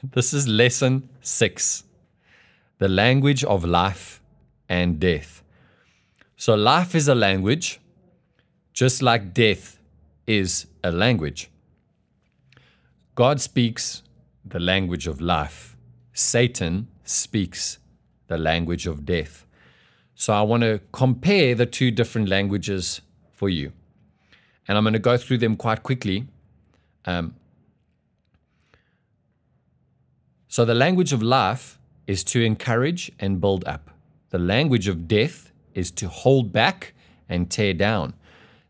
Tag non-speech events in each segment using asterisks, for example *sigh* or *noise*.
*laughs* This is lesson six the language of life and death. So, life is a language, just like death is a language. God speaks the language of life, Satan speaks the language of death. So, I want to compare the two different languages for you. And I'm going to go through them quite quickly. Um, so, the language of life is to encourage and build up. The language of death is to hold back and tear down.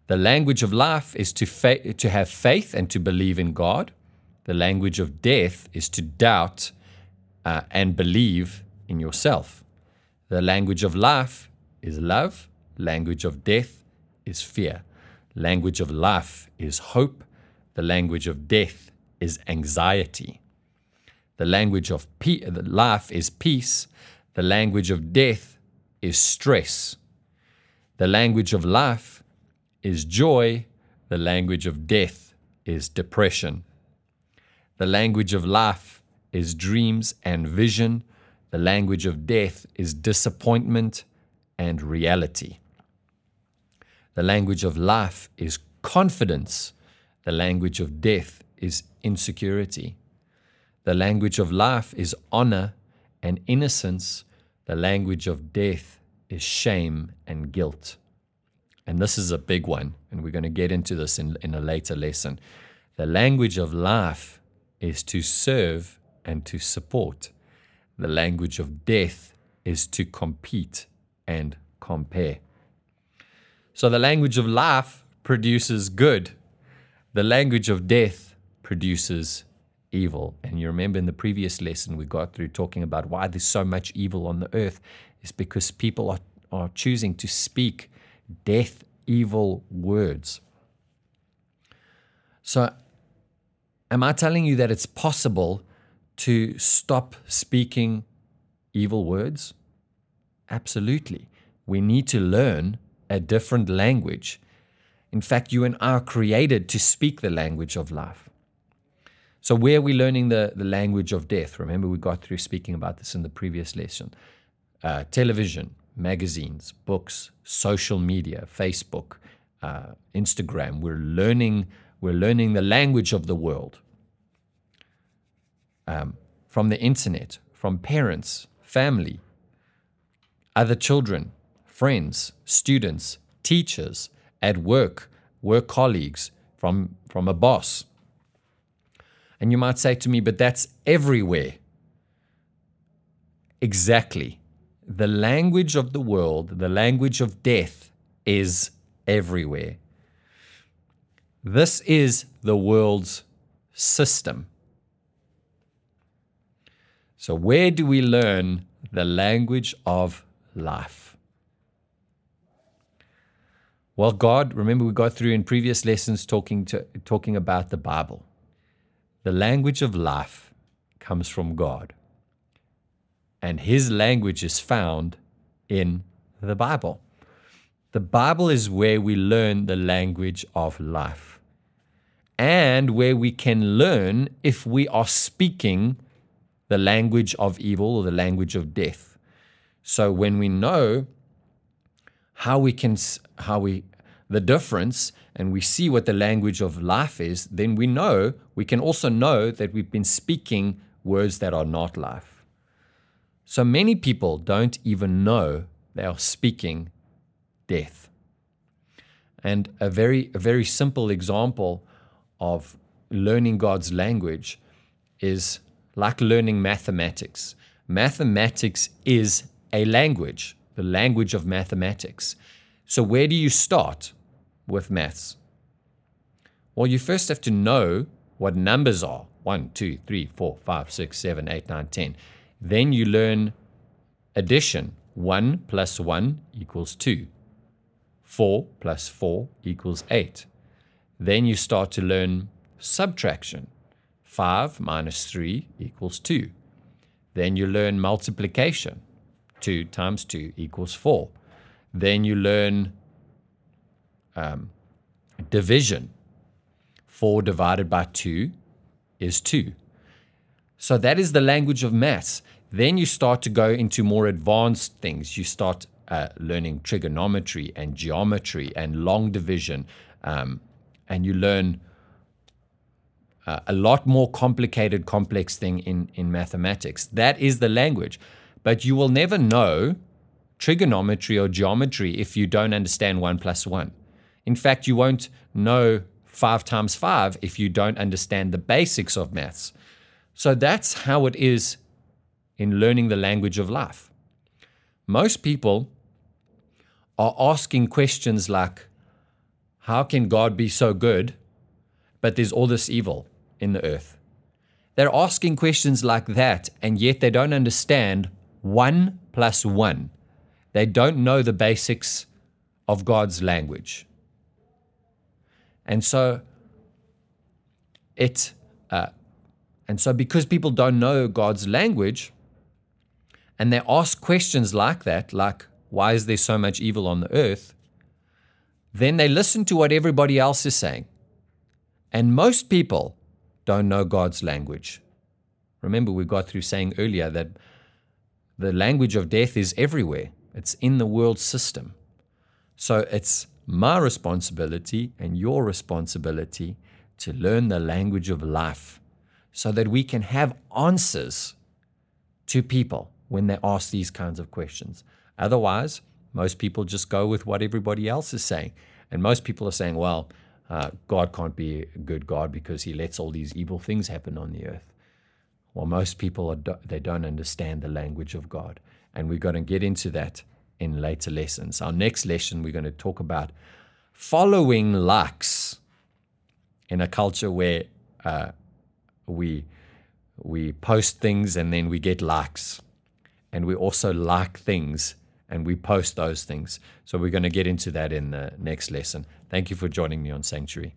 The language of life is to, fa- to have faith and to believe in God. The language of death is to doubt uh, and believe in yourself. The language of life is love. Language of death is fear. Language of life is hope. The language of death is anxiety. The language of pe- life is peace. The language of death is stress. The language of life is joy. The language of death is depression. The language of life is dreams and vision. The language of death is disappointment and reality. The language of life is confidence. The language of death is insecurity. The language of life is honor and innocence. The language of death is shame and guilt. And this is a big one, and we're going to get into this in, in a later lesson. The language of life is to serve and to support. The language of death is to compete and compare. So the language of life produces good, the language of death produces evil. And you remember in the previous lesson we got through talking about why there's so much evil on the earth is because people are, are choosing to speak death, evil words. So, am I telling you that it's possible to stop speaking evil words? Absolutely. We need to learn a different language. In fact, you and I are created to speak the language of life. So, where are we learning the, the language of death? Remember, we got through speaking about this in the previous lesson. Uh, television, magazines, books, social media, Facebook, uh, Instagram. We're learning, we're learning the language of the world um, from the internet, from parents, family, other children, friends, students, teachers, at work, work colleagues, from, from a boss and you might say to me, but that's everywhere. Exactly. The language of the world, the language of death, is everywhere. This is the world's system. So, where do we learn the language of life? Well, God, remember we got through in previous lessons talking to talking about the Bible. The language of life comes from God, and His language is found in the Bible. The Bible is where we learn the language of life and where we can learn if we are speaking the language of evil or the language of death. So when we know how we can how we the difference and we see what the language of life is, then we know, we can also know that we've been speaking words that are not life. So many people don't even know they are speaking death. And a very, a very simple example of learning God's language is like learning mathematics. Mathematics is a language, the language of mathematics. So, where do you start? With maths? Well, you first have to know what numbers are 1, 2, 3, 4, 5, 6, 7, 8, 9, 10. Then you learn addition 1 plus 1 equals 2, 4 plus 4 equals 8. Then you start to learn subtraction 5 minus 3 equals 2. Then you learn multiplication 2 times 2 equals 4. Then you learn um, division. 4 divided by 2 is 2. So that is the language of maths. Then you start to go into more advanced things. You start uh, learning trigonometry and geometry and long division, um, and you learn uh, a lot more complicated, complex thing in, in mathematics. That is the language. But you will never know trigonometry or geometry if you don't understand one plus one. In fact, you won't know five times five if you don't understand the basics of maths. So that's how it is in learning the language of life. Most people are asking questions like, How can God be so good, but there's all this evil in the earth? They're asking questions like that, and yet they don't understand one plus one. They don't know the basics of God's language. And so it, uh, and so because people don't know God's language, and they ask questions like that, like, why is there so much evil on the earth? Then they listen to what everybody else is saying. And most people don't know God's language. Remember, we got through saying earlier that the language of death is everywhere, it's in the world system. So it's my responsibility and your responsibility to learn the language of life so that we can have answers to people when they ask these kinds of questions. Otherwise, most people just go with what everybody else is saying. And most people are saying, well, uh, God can't be a good God because he lets all these evil things happen on the earth. Well, most people, they don't understand the language of God. And we're going to get into that in later lessons. Our next lesson, we're going to talk about following likes in a culture where uh, we, we post things and then we get likes. And we also like things and we post those things. So we're going to get into that in the next lesson. Thank you for joining me on Sanctuary.